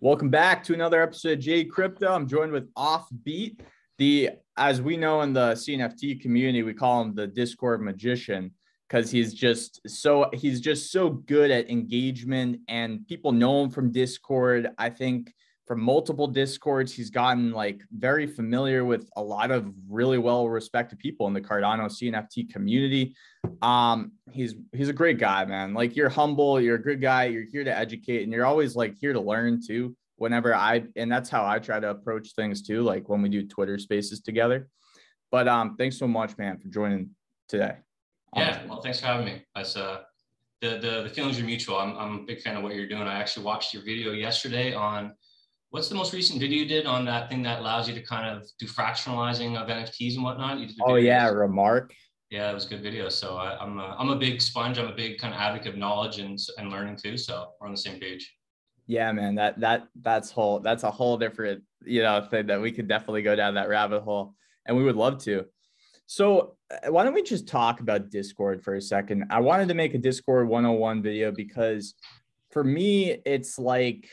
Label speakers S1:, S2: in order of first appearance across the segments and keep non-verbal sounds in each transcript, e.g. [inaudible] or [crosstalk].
S1: Welcome back to another episode of J Crypto. I'm joined with Offbeat, the as we know in the CNFT community, we call him the Discord magician because he's just so he's just so good at engagement and people know him from Discord. I think from multiple discords he's gotten like very familiar with a lot of really well respected people in the cardano cnft community. Um he's he's a great guy man. Like you're humble you're a good guy you're here to educate and you're always like here to learn too whenever i and that's how i try to approach things too like when we do twitter spaces together. But um thanks so much man for joining today.
S2: Yeah well thanks for having me. That's uh the, the, the feelings are mutual. I'm, I'm a big fan of what you're doing. I actually watched your video yesterday on What's the most recent video you did on that thing that allows you to kind of do fractionalizing of NFTs and whatnot?
S1: oh yeah, remark.
S2: Yeah, it was a good video. So I, am a, I'm a big sponge. I'm a big kind of advocate of knowledge and, and learning too. So we're on the same page.
S1: Yeah, man. That that that's whole that's a whole different you know thing that we could definitely go down that rabbit hole, and we would love to. So uh, why don't we just talk about Discord for a second? I wanted to make a Discord 101 video because for me, it's like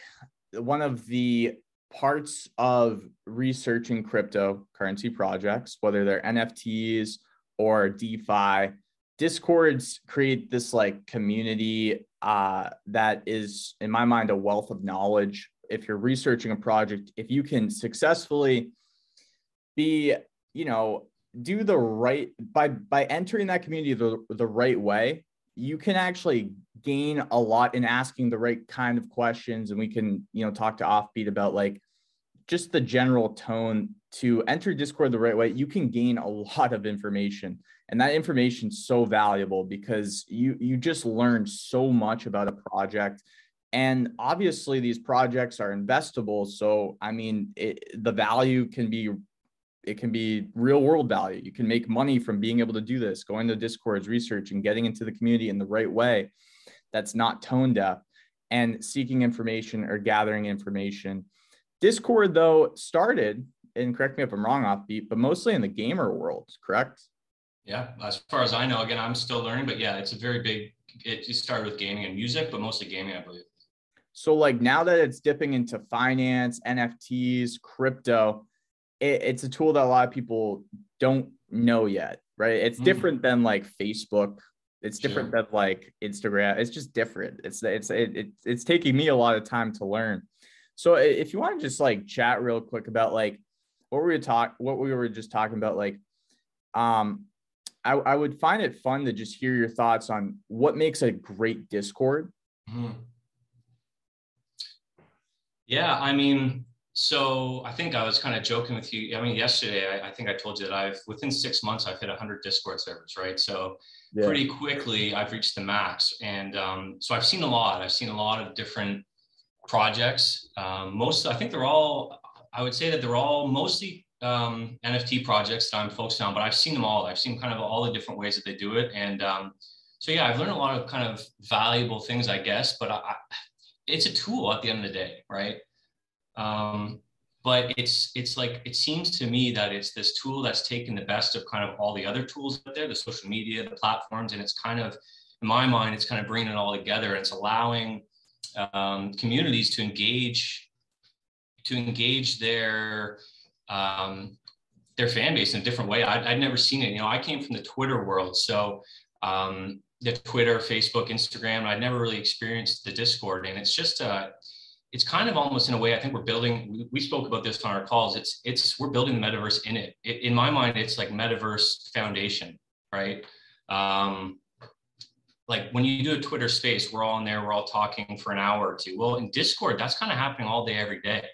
S1: one of the parts of researching cryptocurrency projects, whether they're NFTs or DeFi, Discords create this like community uh, that is, in my mind, a wealth of knowledge. If you're researching a project, if you can successfully be, you know, do the right by by entering that community the, the right way, you can actually gain a lot in asking the right kind of questions and we can you know talk to offbeat about like just the general tone to enter discord the right way you can gain a lot of information. And that information is so valuable because you you just learn so much about a project. And obviously these projects are investable. So i mean it, the value can be it can be real world value. You can make money from being able to do this, going to Discords, research, and getting into the community in the right way that's not tone deaf and seeking information or gathering information. Discord, though, started, and correct me if I'm wrong, offbeat, but mostly in the gamer world, correct?
S2: Yeah, as far as I know, again, I'm still learning, but yeah, it's a very big, it started with gaming and music, but mostly gaming, I believe.
S1: So, like now that it's dipping into finance, NFTs, crypto, it, it's a tool that a lot of people don't know yet, right? It's mm. different than like Facebook. It's different sure. than like Instagram. It's just different. It's it's it, it, it's taking me a lot of time to learn. So if you want to just like chat real quick about like what we were talk what we were just talking about, like um I, I would find it fun to just hear your thoughts on what makes a great Discord. Mm.
S2: Yeah, I mean, so I think I was kind of joking with you. I mean, yesterday I, I, think I told you that I've within six months I've hit 100 Discord servers, right? So yeah. pretty quickly I've reached the max, and um, so I've seen a lot. I've seen a lot of different projects. Um, most I think they're all. I would say that they're all mostly um, NFT projects that I'm focused on, but I've seen them all. I've seen kind of all the different ways that they do it, and um, so yeah, I've learned a lot of kind of valuable things, I guess. But I, I, it's a tool at the end of the day, right? Um, but it's it's like it seems to me that it's this tool that's taken the best of kind of all the other tools out there, the social media, the platforms, and it's kind of, in my mind, it's kind of bringing it all together. It's allowing um, communities to engage to engage their um, their fan base in a different way. I'd, I'd, never seen it. You know, I came from the Twitter world, so um, the Twitter, Facebook, Instagram. I'd never really experienced the Discord, and it's just a it's kind of almost in a way i think we're building we, spoke about this on our calls it's it's we're building the metaverse in it. it in my mind it's like metaverse foundation right um, like when you do a twitter space we're all in there we're all talking for an hour or two well in discord that's kind of happening all day every day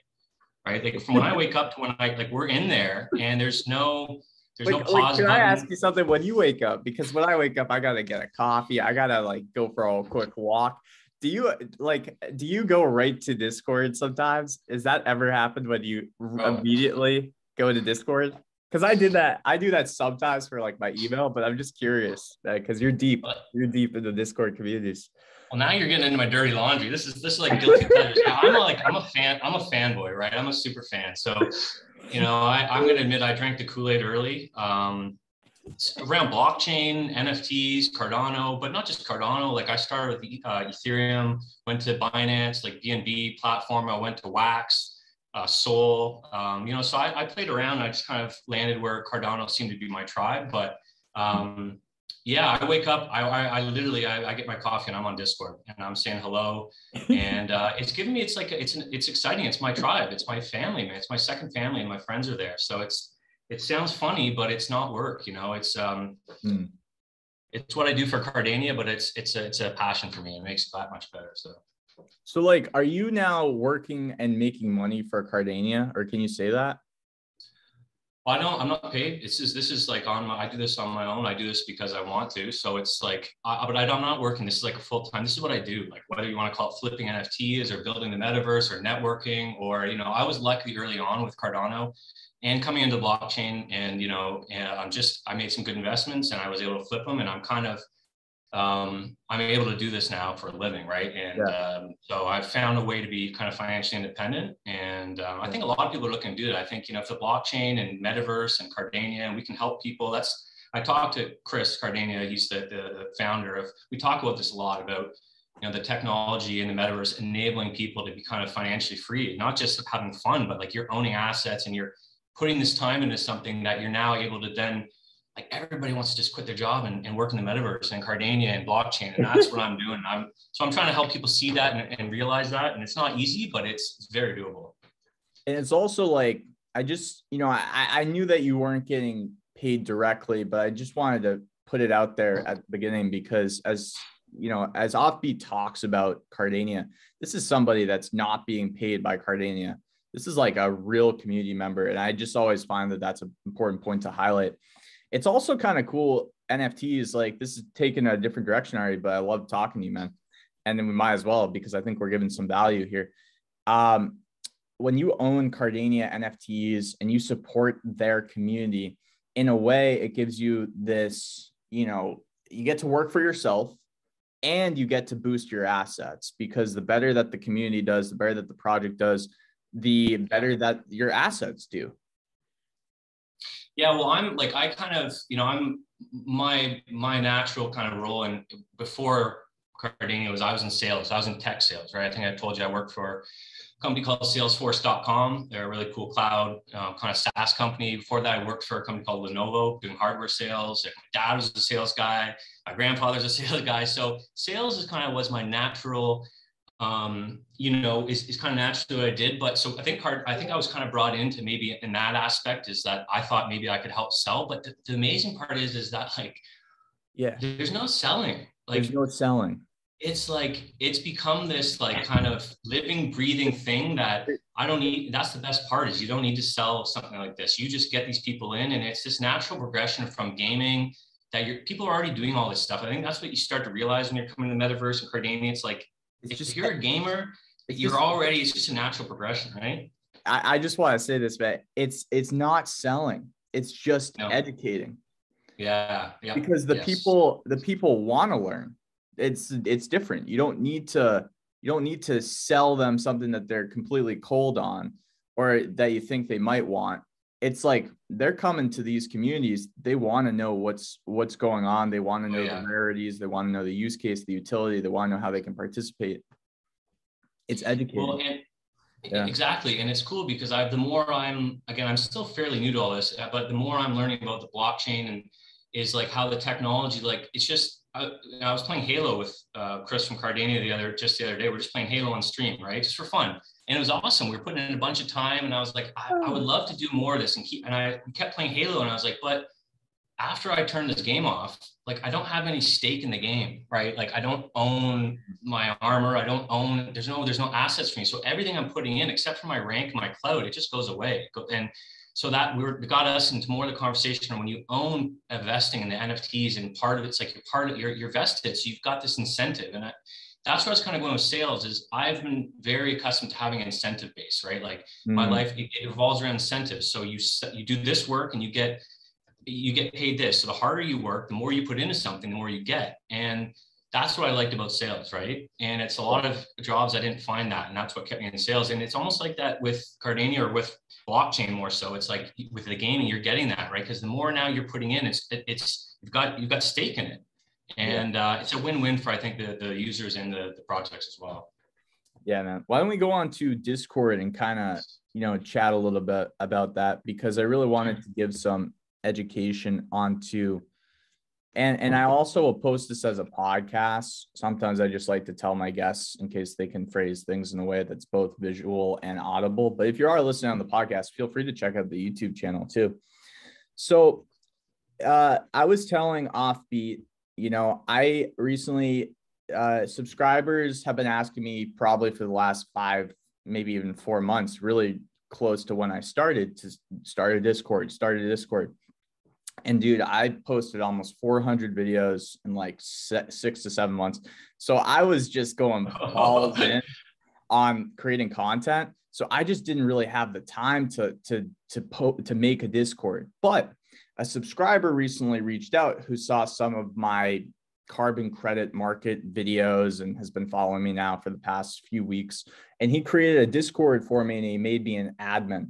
S2: right like from when i wake up to when i like we're in there and there's no there's
S1: like, no pause. Like, can I ask you something when you wake up? Because when I wake up, I gotta get a coffee. I gotta like go for a quick walk do you like do you go right to discord sometimes? Is that ever happened when you oh. immediately go to discord? Because i did that i do that sometimes for like my email but i'm just curious because you're deep you're deep in the discord communities.
S2: Well now you're getting into my dirty laundry. This is this is like guilty pleasures i'm a, like i'm a fan i'm a fanboy right? I'm a super fan. So you know I, i'm gonna admit i drank the kool-aid early. Um around blockchain, NFTs, Cardano, but not just Cardano. Like I started with uh, Ethereum, went to Binance, like BNB platform. I went to Wax, uh, Sol. Um, you know, so I, I, played around. I just kind of landed where Cardano seemed to be my tribe. But um, yeah, I wake up. I, I, I literally I, I, get my coffee and I'm on Discord and I'm saying hello, [laughs] and uh, it's giving me. It's like it's it's exciting. It's my tribe. It's my family, man. It's my second family, and my friends are there. So it's it sounds funny, but it's not work. You know, it's um, hmm. it's what I do for Cardania, but it's it's a, it's a passion for me. It makes it that much better. So,
S1: so like, are you now working and making money for Cardania, or can you say that?
S2: I don't. I'm not paid. This is this is like on my. I do this on my own. I do this because I want to. So it's like, I, but I, I'm not working. This is like a full time. This is what I do. Like whether you want to call it flipping NFTs or building the metaverse or networking or you know, I was lucky early on with Cardano and coming into blockchain and you know and i'm just i made some good investments and i was able to flip them and i'm kind of um, i'm able to do this now for a living right? And yeah. um, so i've found a way to be kind of financially independent and um, i think a lot of people are looking to do that. I think you know if the blockchain and metaverse and cardania and we can help people. That's i talked to chris cardania. He's the, the, the founder of we talk about this a lot about you know the technology and the metaverse enabling people to be kind of financially free not just having fun but like you're owning assets and you're putting this time into something that you're now able to then like everybody wants to just quit their job and, and work in the metaverse and Cardania and blockchain. And that's what I'm doing. I'm so I'm trying to help people see that and, and realize that. And it's not easy, but it's, it's very doable.
S1: And it's also like I just, you know, I, I knew that you weren't getting paid directly, but I just wanted to put it out there at the beginning because as you know, as Offbeat talks about Cardania, this is somebody that's not being paid by Cardania this is like a real community member. And I just always find that that's an important point to highlight. It's also kind of cool. NFTs, like this is taking a different direction already, but I love talking to you, man. And then we might as well because I think we're giving some value here. Um, when you own Cardania NFTs and you support their community, in a way, it gives you this, you know, you get to work for yourself and you get to boost your assets because the better that the community does, the better that the project does, the better that your assets do.
S2: Yeah, well, I'm like I kind of, you know, I'm my my natural kind of role and before Cardania was I was in sales. I was in tech sales, right? I think I told you I worked for a company called Salesforce.com. They're a really cool cloud uh, kind of SaaS company. Before that, I worked for a company called Lenovo doing hardware sales. My dad was a sales guy. My grandfather's a [laughs] sales guy. So sales is kind of was my natural um, you know, is, is kind of naturally what I did. But so I think part, I think I was kind of brought into maybe in that aspect is that I thought maybe I could help sell. But the, the amazing part is, is that like,
S1: yeah,
S2: there's no selling. Like
S1: there's no selling.
S2: It's like it's become this like kind of living, breathing thing that I don't need. That's the best part is you don't need to sell something like this. You just get these people in, and it's this natural progression from gaming that you're people are already doing all this stuff. I think that's what you start to realize when you're coming to the metaverse and Cardania. It's like it's if just you're a gamer, you're just, already it's just a natural progression, right?
S1: I, I just want to say this, but it's it's not selling, it's just no. educating.
S2: Yeah, yeah.
S1: Because the yes. people the people want to learn. It's it's different. You don't need to you don't need to sell them something that they're completely cold on or that you think they might want it's like they're coming to these communities they want to know what's what's going on they want to oh, know oh, yeah. the rarities they want to know the use case the utility they want to know how they can participate it's educating well, and,
S2: yeah. exactly and it's cool because i the more i'm again i'm still fairly new to all this uh, but the more i'm learning about the blockchain and is like how the technology like it's just I, I was playing halo with uh, chris from cardania the other just the other day we're just playing halo on stream right just for fun and it was awesome. We were putting in a bunch of time, and I was like, I, I would love to do more of this and keep. And I kept playing Halo, and I was like, but after I turn this game off, like I don't have any stake in the game, right? Like I don't own my armor. I don't own. There's no. There's no assets for me. So everything I'm putting in, except for my rank, my cloud, it just goes away. And so that we were, got us into more of the conversation when you own investing in the NFTs and part of it's like you're part of you're, you're vested. So you've got this incentive. And I, that's where I was kind of going with sales is I've been very accustomed to having an incentive base, right? Like mm. my life, it, it, revolves around incentives. So you, you do this work and you get, you get paid this. So the harder you work, the more you put into something, the more you get. And that's what I liked about sales, right? And it's a lot of jobs I didn't find that, and that's what kept me in sales. And it's almost like that with Cardania or with blockchain more so. It's like with the gaming, you're getting that right because the more now you're putting in, it's it's you've got you've got stake in it, and yeah. uh, it's a win-win for I think the the users and the the projects as well.
S1: Yeah, man. Why don't we go on to Discord and kind of you know chat a little bit about that because I really wanted to give some education onto and and I also will post this as a podcast. Sometimes I just like to tell my guests in case they can phrase things in a way that's both visual and audible. But if you are listening on the podcast, feel free to check out the YouTube channel too. So uh, I was telling Offbeat, you know, I recently uh, subscribers have been asking me probably for the last five, maybe even four months, really close to when I started to start a Discord, started a Discord and dude, I posted almost 400 videos in like six to seven months. So I was just going [laughs] all in on creating content. So I just didn't really have the time to to to po- to make a Discord. But a subscriber recently reached out who saw some of my carbon credit market videos and has been following me now for the past few weeks. And he created a Discord for me and he made me an admin.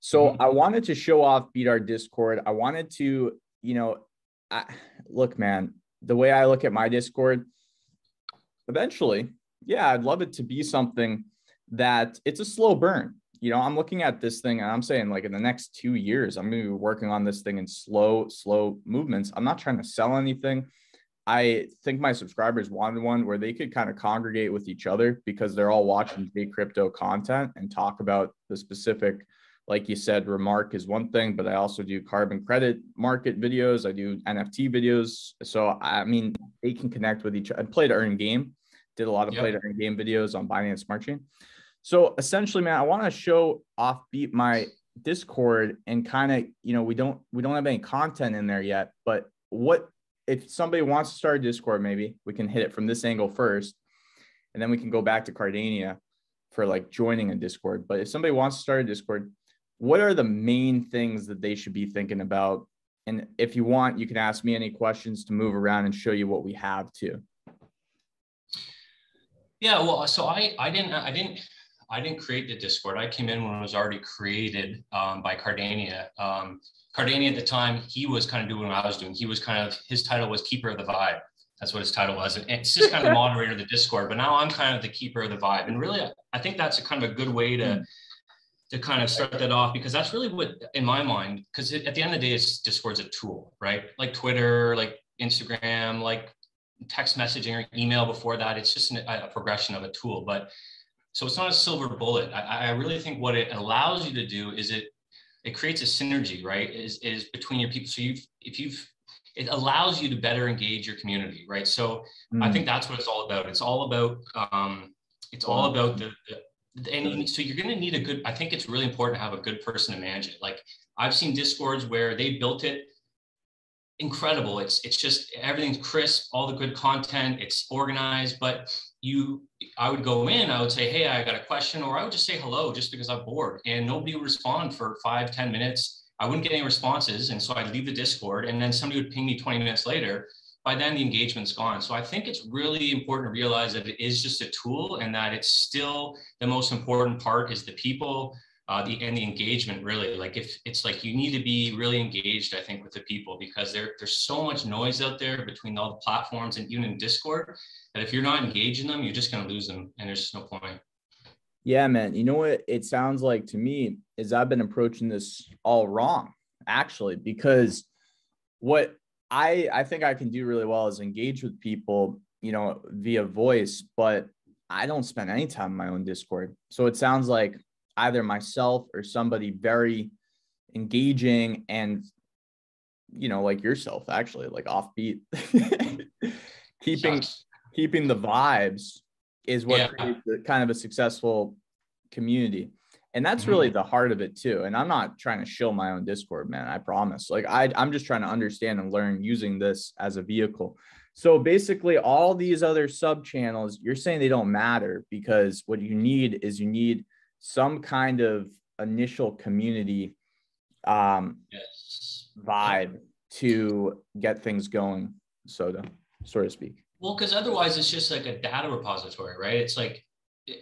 S1: So mm-hmm. I wanted to show Offbeat Our Discord. I wanted to, you know, I, look, man, the way I look at my Discord, eventually, yeah, I'd love it to be something that it's a slow burn. You know, I'm looking at this thing and I'm saying, like, in the next two years, I'm going to be working on this thing in slow, slow movements. I'm not trying to sell anything. I think my subscribers wanted one where they could kind of congregate with each other because they're all watching big crypto content and talk about the specific like you said, remark is one thing, but I also do carbon credit market videos. I do NFT videos. So I mean, they can connect with each other. I play to earn game, did a lot of yep. play to earn game videos on Binance Smart Chain. So essentially, man, I want to show offbeat my Discord and kind of, you know, we don't we don't have any content in there yet, but what if somebody wants to start a Discord, maybe we can hit it from this angle first, and then we can go back to Cardania for like joining a Discord. But if somebody wants to start a Discord, what are the main things that they should be thinking about? And if you want, you can ask me any questions to move around and show you what we have too.
S2: Yeah, well, so I I didn't I didn't I didn't create the Discord. I came in when it was already created um, by Cardania. Um, Cardania at the time, he was kind of doing what I was doing. He was kind of his title was Keeper of the Vibe. That's what his title was. And it's just kind of the [laughs] moderator of the Discord. But now I'm kind of the keeper of the vibe. And really, I think that's a kind of a good way to hmm to kind of start that off because that's really what in my mind because at the end of the day it's discord's a tool right? Like twitter like instagram like text messaging or email before that it's just an, a progression of a tool. But so it's not a silver bullet. I, I really think what it allows you to do is it it creates a synergy right? Is is between your people. So you've if you've it allows you to better engage your community right? So mm. i think that's what it's all about. It's all about um it's all about the, the and so you're going to need a good i think it's really important to have a good person to manage it. Like i've seen discords where they built it incredible. It's it's just everything's crisp all the good content it's organized. But you i would go in i would say hey i got a question or i would just say hello just because i'm bored. And nobody would respond for five ten minutes. I wouldn't get any responses. And so i'd leave the discord and then somebody would ping me 20 minutes later by then the engagement's gone. So I think it's really important to realize that it is just a tool and that it's still the most important part is the people uh, the and the engagement really. Like if it's like you need to be really engaged i think with the people because there, there's so much noise out there between all the platforms and even in discord that if you're not engaging them you're just going to lose them and there's no point.
S1: Yeah man. You know what it sounds like to me is i've been approaching this all wrong actually because what I I think I can do really well is engage with people, you know, via voice, but I don't spend any time in my own Discord. So it sounds like either myself or somebody very engaging and you know, like yourself actually, like offbeat. [laughs] keeping keeping the vibes is what yeah. kind of a successful community and that's really mm-hmm. the heart of it too and i'm not trying to shill my own discord man i promise like I, i'm just trying to understand and learn using this as a vehicle so basically all these other sub channels you're saying they don't matter because what you need is you need some kind of initial community um yes. vibe to get things going so to so to speak
S2: Well, because otherwise it's just like a data repository, right? It's like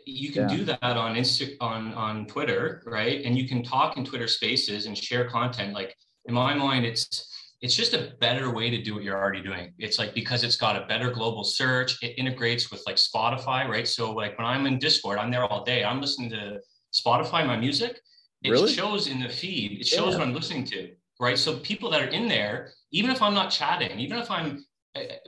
S2: you can yeah. do that on Insta on on Twitter, right? And you can talk in Twitter Spaces and share content. Like in my mind, it's it's just a better way to do what you're already doing. It's like because it's got a better global search, it integrates with like Spotify, right? So like when I'm in Discord, I'm there all day. I'm listening to Spotify, my music. It really? shows in the feed. It shows yeah. what I'm listening to, right? So people that are in there, even if I'm not chatting, even if I'm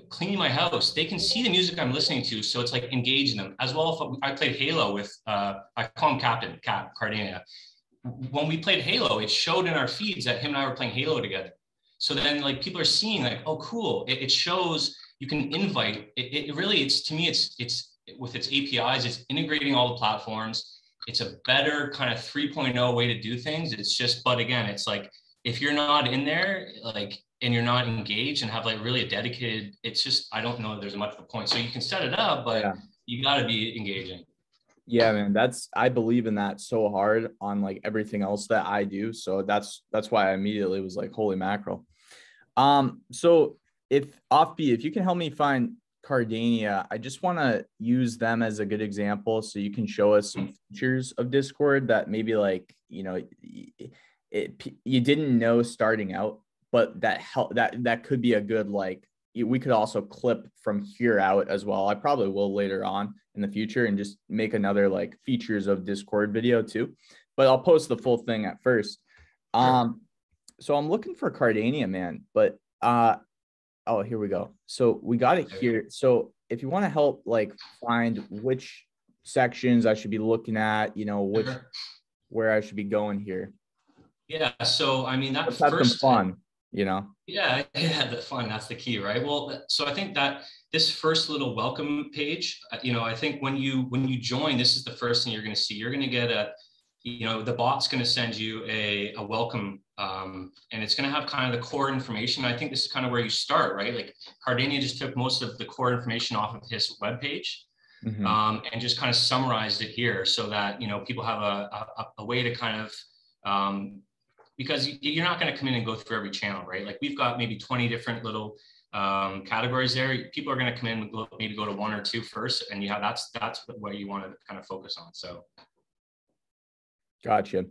S2: cleaning my house, they can see the music I'm listening to. So it's like engaging them as well. If I played Halo with, uh, I call him Captain Cap Cardania. When we played Halo, it showed in our feeds that him and I were playing Halo together. So then like people are seeing like, oh, cool. It, it shows you can invite. It, it really, it's to me, it's it's with its APIs, it's integrating all the platforms. It's a better kind of 3.0 way to do things. It's just, but again, it's like if you're not in there, like and you're not engaged and have like really a dedicated, it's just I don't know there's much of a point. So you can set it up, but yeah. you got to be engaging.
S1: Yeah, man, that's I believe in that so hard on like everything else that I do. So that's that's why I immediately was like, holy mackerel. Um, so if offbeat, if you can help me find Cardania, I just want to use them as a good example so you can show us some features of Discord that maybe like, you know, it, you didn't know starting out but that help that that could be a good like we could also clip from here out as well. I probably will later on in the future and just make another like features of Discord video too. But I'll post the full thing at first. Um so I'm looking for Cardania, man, but uh oh, here we go. So we got it here. So if you want to help like find which sections I should be looking at, you know, which where I should be going here.
S2: Yeah, so I mean that
S1: Let's first fun you know?
S2: Yeah [laughs] yeah the fun that's the key right? Well so i think that this first little welcome page uh, you know i think when you when you join this is the first thing you're going to see. You're going to get a you know the bot's going to send you a, a welcome um, and it's going to have kind of the core information. I think this is kind of where you start right? Like cardania just took most of the core information off of his web page mm-hmm. um, and just kind of summarized it here so that you know people have a, a, a way to kind of um, because you're not going to come in and go through every channel, right? Like we've got maybe 20 different little um, categories there. People are going to come in and maybe go to one or two first, and you have that's that's what you want to kind of focus on. So,
S1: gotcha.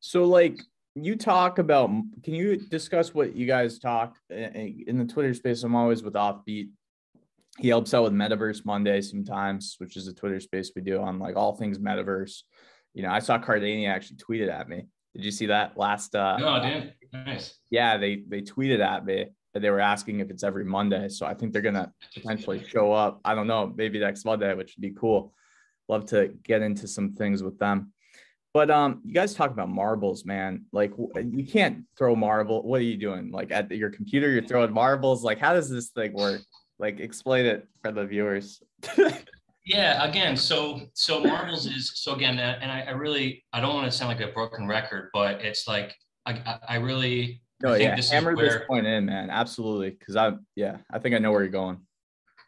S1: So, like you talk about, can you discuss what you guys talk in the Twitter space? I'm always with Offbeat. He helps out with Metaverse Monday sometimes, which is a Twitter space we do on like all things Metaverse. You know, I saw Cardania actually tweeted at me did you see that last? Uh,
S2: no, I didn't. Nice.
S1: Yeah, they they tweeted at me. That they were asking if it's every Monday, so I think they're gonna potentially show up. I don't know, maybe next Monday, which would be cool. Love to get into some things with them. But um, you guys talk about marbles, man. Like you can't throw marble. What are you doing? Like at your computer, you're throwing marbles. Like how does this thing work? Like explain it for the viewers. [laughs]
S2: Yeah, again, so so marbles is so again, and I, I really I don't want to sound like a broken record, but it's like I I really
S1: no, yeah, this hammer where, this point in, man, absolutely, because I yeah, I think I know where you're going.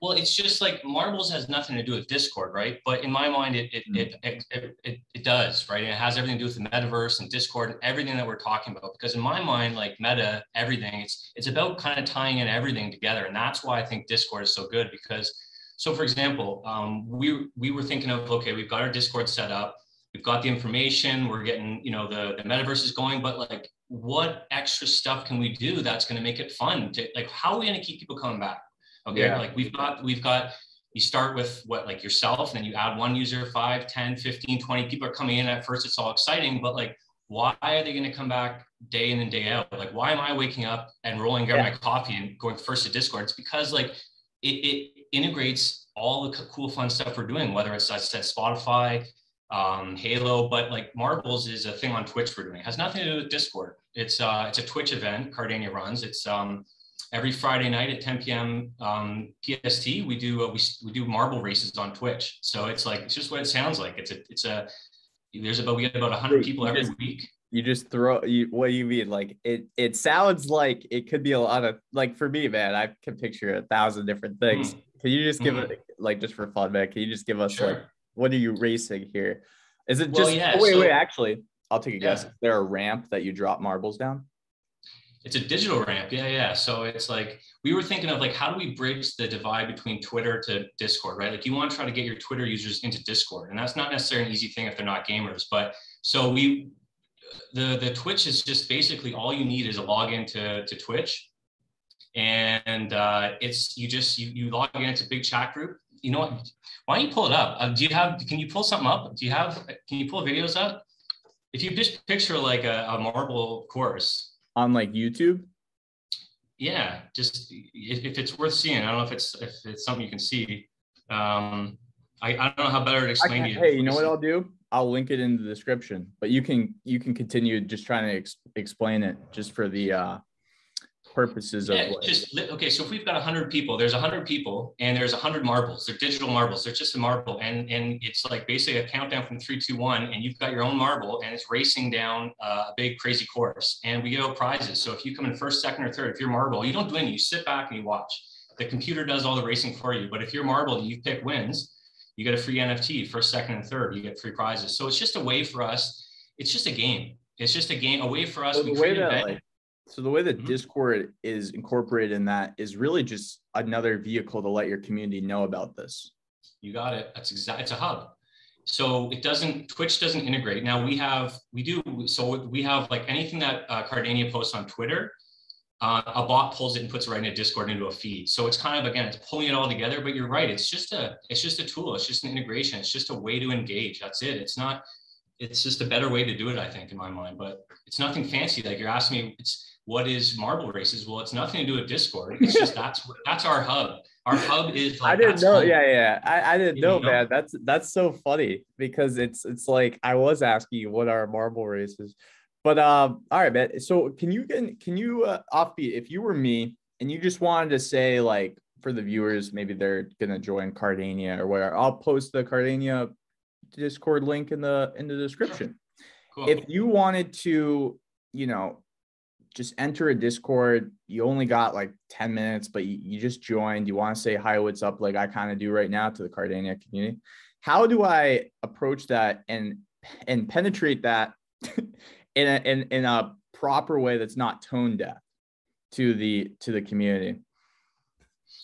S2: Well, it's just like marbles has nothing to do with Discord, right? But in my mind, it it, mm. it, it, it, it, does, right? It has everything to do with the metaverse and Discord and everything that we're talking about. Because in my mind, like meta, everything, it's it's about kind of tying in everything together, and that's why I think Discord is so good because so for example, um, we, we were thinking of, okay, we've got our Discord set up, we've got the information, we're getting, you know, the, the metaverse is going, but like, what extra stuff can we do that's going to make it fun to like, how are we going to keep people coming back? Okay. Yeah. Like we've got, we've got, you start with what, like yourself, and then you add one user, 5, 10, 15, 20 people are coming in at first. It's all exciting, but like, why are they going to come back day in and day out? Like, why am I waking up and rolling, grabbing yeah. my coffee and going first to Discord? It's because like it, it integrates all the cool, fun stuff we're doing, whether it's, I said, Spotify, um, Halo, but like Marbles is a thing on Twitch we're doing. It has nothing to do with Discord. It's uh, it's a Twitch event Cardania runs. It's um, every Friday night at 10 p.m. Um, PST. We do uh, we, we do marble races on Twitch. So it's like it's just what it sounds like. It's a it's a there's about we get about 100 people every week
S1: you just throw you what do you mean like it it sounds like it could be a lot of like for me man i can picture a thousand different things mm. can you just give mm. it like just for fun man can you just give us sure. like what are you racing here is it just well, yeah, oh, wait so, wait actually i'll take a yeah. guess is there a ramp that you drop marbles down
S2: It's a digital ramp. Yeah, yeah. So it's like we were thinking of like how do we bridge the divide between Twitter to Discord, right? Like you want to try to get your Twitter users into Discord, and that's not necessarily an easy thing if they're not gamers. But so we the the Twitch is just basically all you need is a login to to Twitch, and uh, it's you just you you log in. It's a big chat group. You know what? Why don't you pull it up? Uh, do you have? Can you pull something up? Do you have? Can you pull videos up? If you just picture like a, a marble course
S1: on like YouTube.
S2: Yeah, just if, if, it's worth seeing. I don't know if it's if it's something you can see. Um, I, I don't know how better to explain to you.
S1: Hey, you know what I'll do? I'll link it in the description, but you can you can continue just trying to ex- explain it just for the uh purposes yeah,
S2: of just okay so if we've got 100 people there's 100 people and there's 100 marbles they're digital marbles they're just a marble and and it's like basically a countdown from three two one and you've got your own marble and it's racing down a big crazy course and we give out prizes. So if you come in first second or third if you're marble you don't do anything you sit back and you watch. The computer does all the racing for you but if you're marble you pick wins you get a free nft first second and third you get free prizes so it's just a way for us it's just a game it's just a game a way for us
S1: so we create that, like, so the way that mm-hmm. Discord is incorporated in that is really just another vehicle to let your community know about this.
S2: You got it. That's exactly. It's a hub. So it doesn't. Twitch doesn't integrate. Now we have. We do. So we have like anything that uh, Cardania posts on Twitter. Uh, a bot pulls it and puts it right into Discord into a feed. So it's kind of again, it's pulling it all together. But you're right. It's just a. It's just a tool. It's just an integration. It's just a way to engage. That's it. It's not. It's just a better way to do it. I think in my mind. But it's nothing fancy. Like you're asking me. It's what is marble races? Well, it's nothing to do with Discord. It's just [laughs] that's that's our hub. Our hub is like
S1: I didn't know. Home. Yeah, yeah. I, I didn't know, know, man. That's that's so funny because it's it's like I was asking you what are marble races. But um, all right, man. So can you can can you uh, offbeat if you were me and you just wanted to say like for the viewers, maybe they're gonna join Cardania or whatever. I'll post the Cardania Discord link in the in the description. Cool. If you wanted to, you know, just enter a Discord. You only got like 10 minutes, but you, you just joined. You want to say hi, what's up, like I kind of do right now to the Cardania community. How do I approach that and and penetrate that [laughs] in a in, in a proper way that's not tone deaf to the to the community?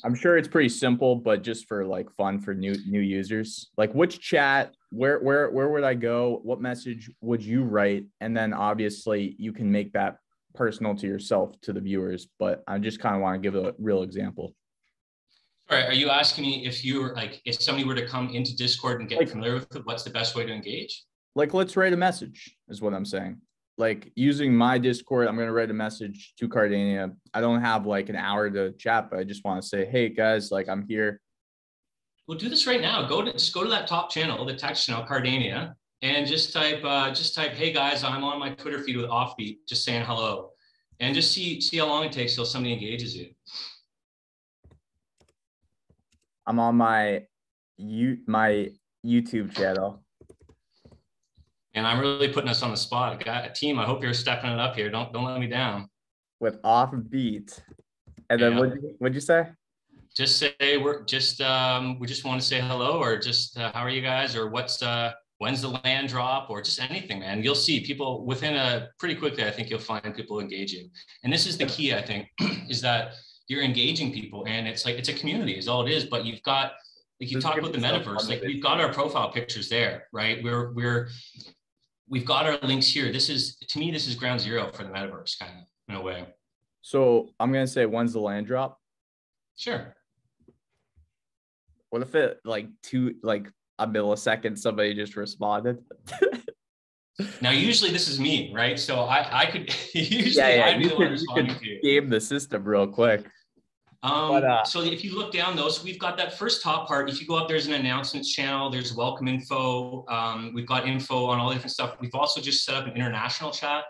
S1: I'm sure it's pretty simple, but just for like fun for new new users, like which chat, where where where would I go? What message would you write? And then obviously you can make that personal to yourself to the viewers, but I just kind of want to give a real example.
S2: All right. Are you asking me if you were like, if somebody were to come into Discord and get like, familiar with it, what's the best way to engage?
S1: Like, let's write a message, is what I'm saying. Like, using my Discord, I'm going to write a message to Cardania. I don't have like an hour to chat, but I just want to say, hey, guys, like, I'm here.
S2: We'll do this right now. Go to just go to that top channel, the text channel, Cardania, and just type uh, just type hey guys i'm on my twitter feed with offbeat just saying hello and just see see how long it takes till somebody engages you
S1: i'm on my you my youtube channel
S2: and i'm really putting us on the spot. I got a team. I hope you're stepping it up here. Don't don't let me down.
S1: With offbeat. And then yeah. what what'd you say?
S2: Just say we're just um we just want to say hello or just uh, how are you guys or what's uh when's the land drop or just anything man. You'll see people within a pretty quickly i think you'll find people engaging. And this is the key i think [clears throat] is that you're engaging people and it's like it's a community is all it is but you've got like you talk about the metaverse like we've got our profile pictures there right? We're we're we've got our links here this is to me this is ground zero for the metaverse kind of in a way
S1: so i'm going to say when's the land drop
S2: sure
S1: what if it like two like a millisecond somebody just responded. [laughs]
S2: now, usually this is me, right? So I, I could [laughs] usually yeah, yeah. I'd be the one responding to you.
S1: Game the system real quick.
S2: Um, but, uh, so if you look down though, so we've got that first top part. If you go up, there's an announcements channel. There's welcome info. Um, we've got info on all the different stuff. We've also just set up an international chat.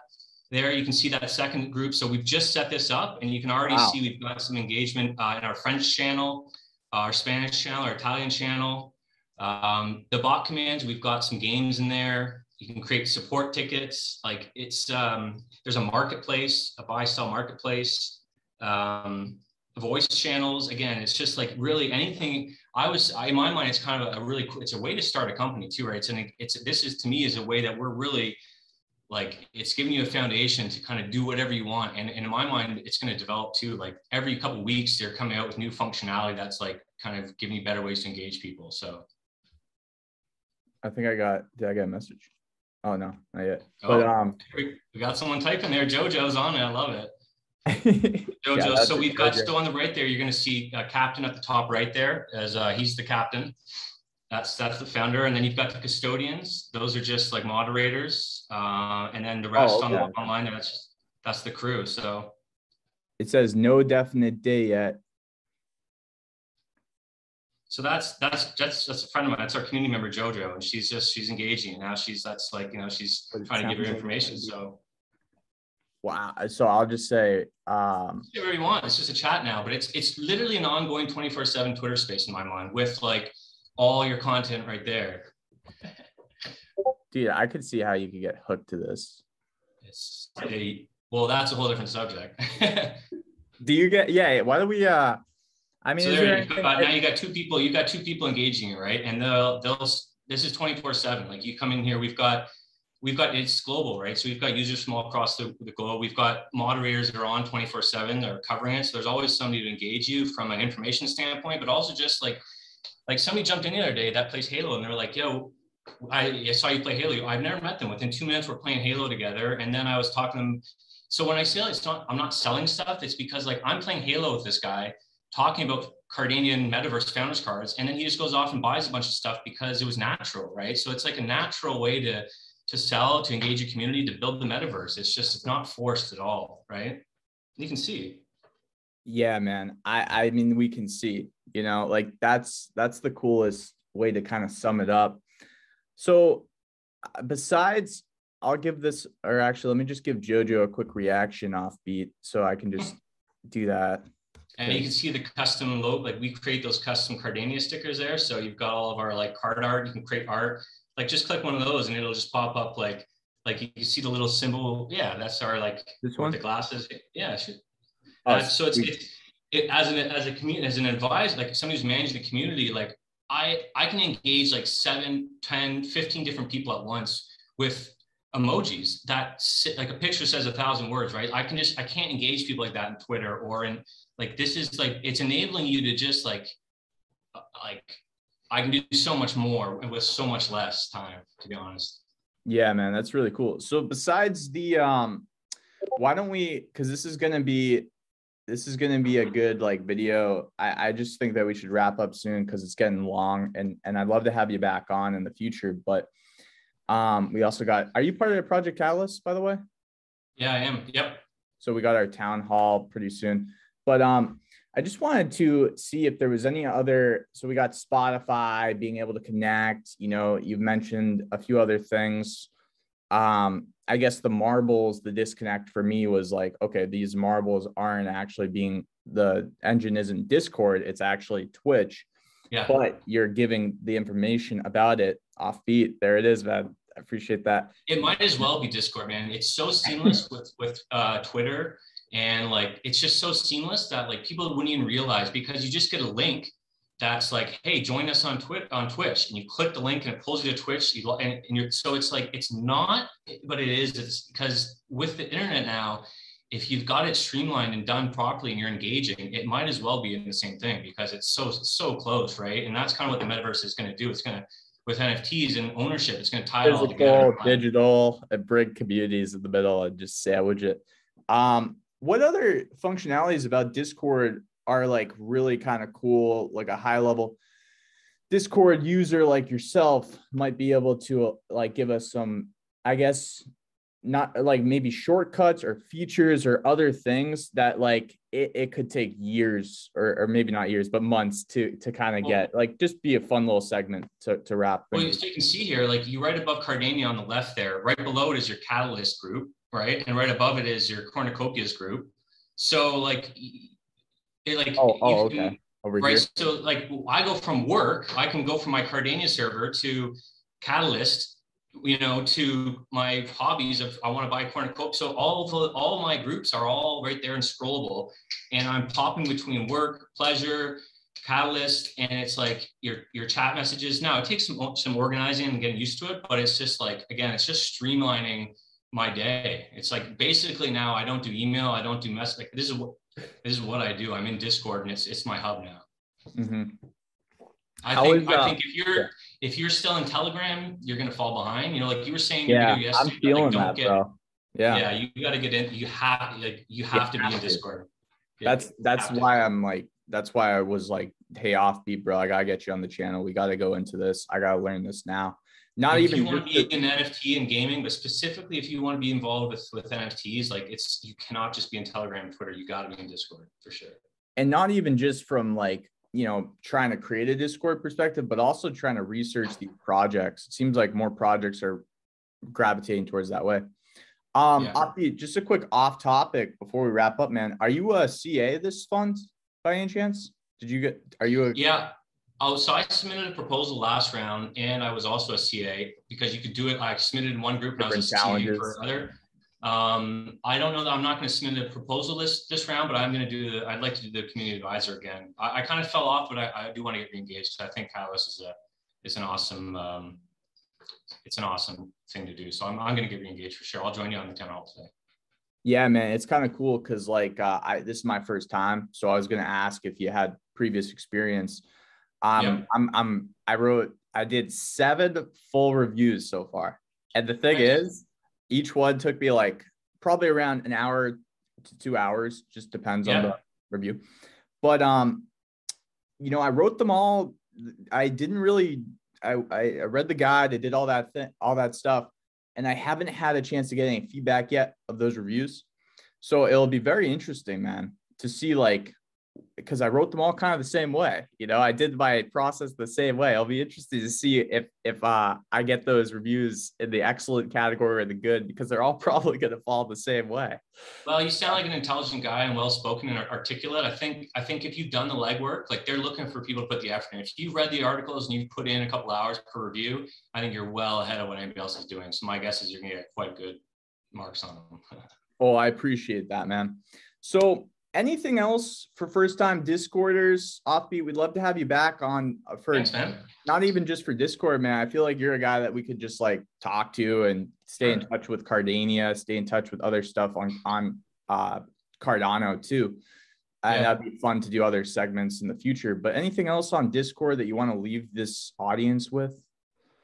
S2: There you can see that second group. So we've just set this up, and you can already wow. see we've got some engagement uh, in our French channel, our Spanish channel, our Italian channel. Um, the bot commands, we've got some games in there. You can create support tickets. Like it's, um, there's a marketplace, a buy sell marketplace, um, voice channels. Again, it's just like really anything. I was, I, in my mind, it's kind of a, a really, it's a way to start a company too, right? It's an, it's, this is to me is a way that we're really, like it's giving you a foundation to kind of do whatever you want. And, and in my mind, it's going to develop too. Like every couple weeks, they're coming out with new functionality that's like kind of giving you better ways to engage people. So
S1: I think I got did I get a message? Oh no, not yet. Oh, but um
S2: we got someone typing there. Jojo's on it. I love it. [laughs] Jojo. yeah, so we've got still on the right there. You're going to see a captain at the top right there, as uh, he's the captain. That's that's the founder, and then you've got the custodians. Those are just like moderators, uh, and then the rest oh, okay. on the online. That's just, that's the crew. So
S1: it says no definite day yet.
S2: So that's that's that's that's a friend of mine. That's our community member Jojo, and she's just she's engaging. And now she's that's like you know she's trying to give her information. So
S1: Wow. So I'll just say um
S2: whatever you want. It's just a chat now, but it's it's literally an ongoing 24-7 Twitter space in my mind with like all your content right there.
S1: Dude, I could see how you could get hooked to this.
S2: It's a well, that's a whole different subject. [laughs]
S1: Do you get yeah, why don't we uh I mean
S2: so there, you got, now you got two people, you got two people engaging, you, right? And they'll they'll this is 24-7. Like you come in here, we've got we've got it's global, right? So we've got users from all across the, the globe. We've got moderators that are on 24 seven that are covering it. So there's always somebody to engage you from an information standpoint, but also just like, like somebody jumped in the other day that plays Halo and they're like, yo, I, I saw you play Halo. I've never met them. Within two minutes, we're playing Halo together. And then I was talking to them. So when I say it's not, I'm not selling stuff. It's because like I'm playing Halo with this guy talking about Cardanian metaverse founders cards. And then he just goes off and buys a bunch of stuff because it was natural, right? So it's like a natural way to to sell, to engage your community, to build the metaverse. It's just it's not forced at all, right? You can see.
S1: Yeah, man. I I mean we can see, you know, like that's that's the coolest way to kind of sum it up. So uh, besides I'll give this or actually let me just give Jojo a quick reaction Offbeat so I can just do that.
S2: And you can see the custom logo, like we create those custom Cardania stickers there. So you've got all of our like card art, you can create art like just click one of those and it'll just pop up like like you see the little symbol. Yeah, that's our like
S1: this one.
S2: The glasses. Yeah. Oh, uh, so it's, it's it, as an as a community as an advisor, like somebody who's managing the community, like I I can engage like 7, 10, 15 different people at once with emojis that sit, like a picture says a thousand words, right? I can just I can't engage people like that in Twitter or in like this is like it's enabling you to just like uh, like I can do so much more with so much less time, to be honest.
S1: Yeah, man, that's really cool. So besides the um why don't we because this is gonna be this is gonna be a good like video. I, I just think that we should wrap up soon because it's getting long and and I'd love to have you back on in the future. But um we also got are you part of the Project Catalyst, by the way?
S2: Yeah, I am. Yep.
S1: So we got our town hall pretty soon. But um I just wanted to see if there was any other. So we got Spotify being able to connect. You know, you've mentioned a few other things. Um, I guess the marbles, the disconnect for me was like, okay, these marbles aren't actually being the engine isn't Discord, it's actually Twitch.
S2: Yeah.
S1: But you're giving the information about it Offbeat. There it is, man. I appreciate that.
S2: It might as well be Discord, man. It's so seamless [laughs] with with uh, Twitter and like it's just so seamless that like people wouldn't even realize because you just get a link that's like hey join us on twitch on twitch and you click the link and it pulls you to twitch you and, and you're so it's like it's not but it is it's because with the internet now if you've got it streamlined and done properly and you're engaging it might as well be in the same thing because it's so so close right and that's kind of what the metaverse is going to do it's going to with NFTs and ownership, it's going to tie Physical, it all together.
S1: Digital, and bring communities in the middle and just sandwich it. Um, what other functionalities about Discord are like really kind of cool, like a high level? Discord user like yourself might be able to like give us some, I guess, not like maybe shortcuts or features or other things that like it, it could take years or, or maybe not years but months to to kind of get like just be a fun little segment to, to wrap
S2: well so you can see here like you right above cardania on the left there right below it is your catalyst group right? And right above it is your cornucopias group. So like, it like
S1: oh, oh can, okay.
S2: Over right. Here. So like, I go from work, I can go from my Cardania server to Catalyst, you know, to my hobbies of I want to buy cornucopia. So all the all my groups are all right there and scrollable, and I'm popping between work, pleasure, Catalyst, and it's like your your chat messages. Now it takes some some organizing and getting used to it, but it's just like again, it's just streamlining my day. It's like basically now I don't do email, I don't do mess. Like this is what this is what I do. I'm in Discord and it's it's my hub now. Mm-hmm. I How think is, uh, I think if you're yeah. if you're still in Telegram, you're gonna fall behind. You know, like you were saying
S1: yeah, I'm feeling like, that,
S2: get,
S1: bro.
S2: Yeah, yeah, you got to get in. You have like you have you to have be in Discord.
S1: Yeah, that's that's why to. I'm like that's why I was like, hey, offbeat, bro, I gotta get you on the channel. We gotta go into this. I gotta learn this now. Not
S2: if
S1: even
S2: you want to be in NFT and gaming, but specifically if you want to be involved with with NFTs, like it's you cannot just be in Telegram Twitter. You got to be in Discord for sure.
S1: And not even just from like you know trying to create a Discord perspective, but also trying to research these projects. It seems like more projects are gravitating towards that way. Um, yeah. just a quick off topic before we wrap up, man. Are you a CA this fund by any chance? Did you get? Are you a?
S2: Yeah. Oh, so I submitted a proposal last round, and I was also a CA because you could do it. I submitted in one group, and I was a challenges. CA for another. Um, I don't know that I'm not going to submit a proposal list this round, but I'm going to do the. I'd like to do the community advisor again. I, I kind of fell off, but I, I do want to get reengaged. I think Catalyst is a is an awesome. Um, it's an awesome thing to do. So I'm, I'm going to get reengaged for sure. I'll join you on the town hall today.
S1: Yeah, man, it's kind of cool because like uh, I this is my first time, so I was going to ask if you had previous experience. Um, yeah. I'm I'm I wrote I did seven full reviews so far, and the thing nice. is, each one took me like probably around an hour to two hours, just depends yeah. on the review. But um, you know, I wrote them all. I didn't really I, I read the guide, I did all that thing, all that stuff, and I haven't had a chance to get any feedback yet of those reviews. So it'll be very interesting, man, to see like because I wrote them all kind of the same way. You know, I did my process the same way. I'll be interested to see if if uh, I get those reviews in the excellent category or the good because they're all [laughs] probably going to fall the same way.
S2: Well, you sound like an intelligent guy and well spoken and articulate. I think I think if you've done the legwork, like they're looking for people to put the effort in. If you've read the articles and you've put in a couple hours per review, I think you're well ahead of what anybody else is doing. So my guess is you're going to get quite good marks on them. [laughs]
S1: oh, I appreciate that, man. So anything else for first time discorders? Offbeat we'd love to have you back on uh, for Thanks, not even just for discord man. I feel like you're a guy that we could just like talk to and stay in touch with cardania stay in touch with other stuff on on uh cardano too. And yeah. that'd be fun to do other segments in the future. But anything else on discord that you want to leave this audience with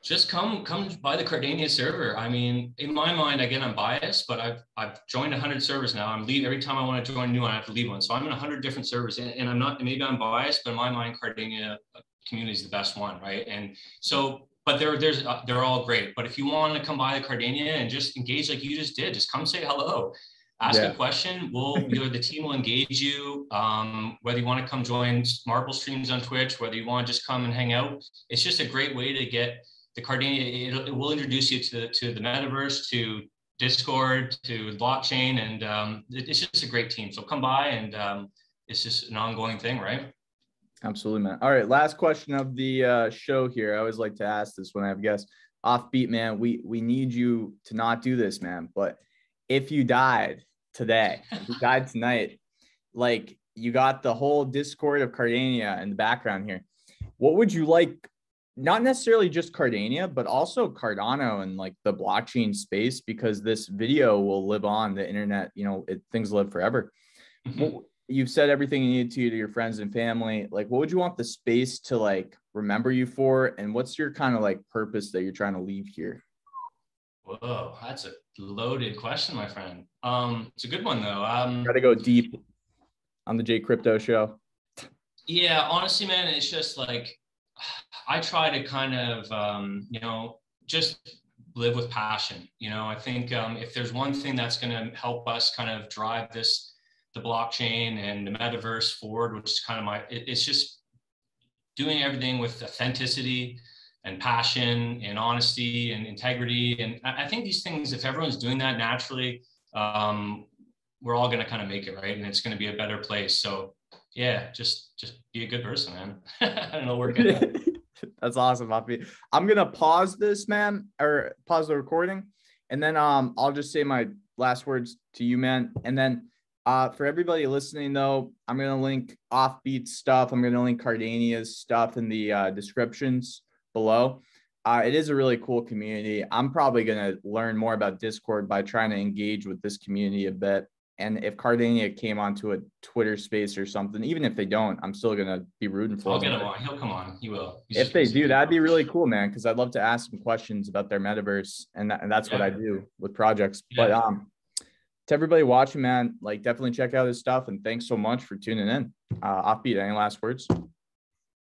S2: just come come by the Cardania server. I mean, in my mind, again, I'm biased, but I've I've joined 100 servers now. I'm leave every time I want to join a new one, I have to leave one. So I'm in 100 different servers, and, and I'm not maybe I'm biased, but in my mind, Cardania community is the best one, right? And so, but there there's uh, they're all great. But if you want to come by the Cardania and just engage like you just did, just come say hello. Ask yeah. a question. We'll [laughs] either the team will engage you. Um, whether you want to come join Marble streams on Twitch, whether you want to just come and hang out, it's just a great way to get the Cardania, it, it, will introduce you to, to the metaverse, to Discord, to blockchain, and um, it, it's just a great team. So come by, and um, it's just an ongoing thing, right?
S1: Absolutely, man. All right, last question of the uh, show here. I always like to ask this when I have guests. Offbeat, man, we we need you to not do this, man. But if you died today, you died tonight, like you got the whole Discord of Cardania in the background here. What would you like not necessarily just Cardania, but also Cardano and like the blockchain space, because this video will live on the internet. You know, it, things live forever. Mm-hmm. You've said everything you need to to your friends and family. Like, what would you want the space to like remember you for? And what's your kind of like purpose that you're trying to leave here?
S2: Whoa, that's a loaded question, my friend. Um, it's a good one though. Um,
S1: Got to go deep on the J Crypto show.
S2: Yeah, honestly, man, it's just like I try to kind of, um, you know, just live with passion. You know, I think um, if there's one thing that's going to help us kind of drive this, the blockchain and the metaverse forward, which is kind of my, it, it's just doing everything with authenticity and passion and honesty and integrity. And I think these things, if everyone's doing that naturally, um, we're all going to kind of make it right, and it's going to be a better place. So yeah, just just be a good person, man. [laughs] I don't know where. [laughs]
S1: That's awesome, Poppy. I'm gonna pause this, man, or pause the recording, and then um I'll just say my last words to you, man. And then uh for everybody listening though, I'm gonna link offbeat stuff. I'm gonna link Cardania's stuff in the uh, descriptions below. Uh, it is a really cool community. I'm probably to learn more about Discord by trying to engage with this community a bit. And if Cardania came onto a Twitter space or something, even if they don't, I'm still gonna be rooting for
S2: I'll them. I'll get him on. He'll come on. He will.
S1: He's if they do, that'd be really cool, man. Because I'd love to ask some questions about their metaverse, and, that, and that's yeah. what I do with projects. Yeah. But um, to everybody watching, man, like definitely check out his stuff. And thanks so much for tuning in. Uh, offbeat. Any last words?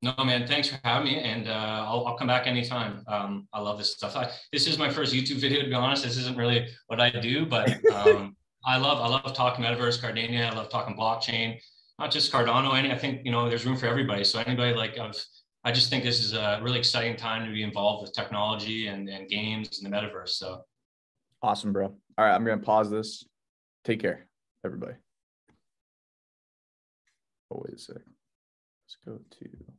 S2: No, man. Thanks for having me, and uh, I'll, I'll come back anytime. Um, I love this stuff. I, this is my first YouTube video, to be honest. This isn't really what I do, but um, I love I love talking metaverse, Cardania. I love talking blockchain, not just Cardano. Any I think you know there's room for everybody. So anybody like I've I just think this is a really exciting time to be involved with technology and, and games and the metaverse. So
S1: awesome, bro. All right, I'm gonna pause this. Take care, everybody. Oh, wait a sec. Let's go to